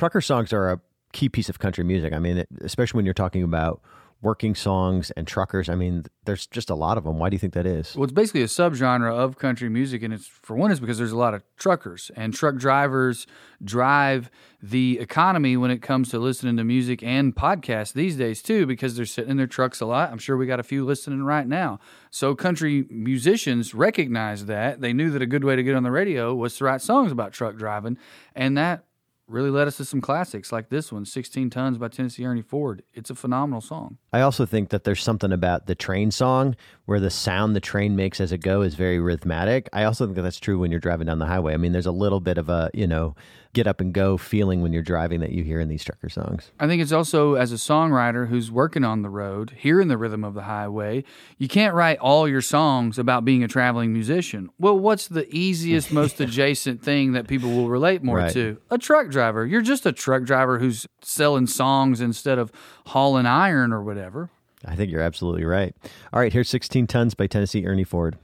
Trucker songs are a key piece of country music. I mean, especially when you're talking about working songs and truckers. I mean, there's just a lot of them. Why do you think that is? Well, it's basically a subgenre of country music, and it's for one, is because there's a lot of truckers and truck drivers drive the economy when it comes to listening to music and podcasts these days too, because they're sitting in their trucks a lot. I'm sure we got a few listening right now. So country musicians recognized that they knew that a good way to get on the radio was to write songs about truck driving, and that really led us to some classics like this one 16 tons by tennessee ernie ford it's a phenomenal song I also think that there's something about the train song where the sound the train makes as it go is very rhythmic. I also think that that's true when you're driving down the highway. I mean, there's a little bit of a, you know, get up and go feeling when you're driving that you hear in these trucker songs. I think it's also as a songwriter who's working on the road, hearing the rhythm of the highway, you can't write all your songs about being a traveling musician. Well, what's the easiest, most adjacent thing that people will relate more Right. to? A truck driver. You're just a truck driver who's selling songs instead of hauling iron or whatever. I think you're absolutely right. All right, here's 16 Tons by Tennessee Ernie Ford.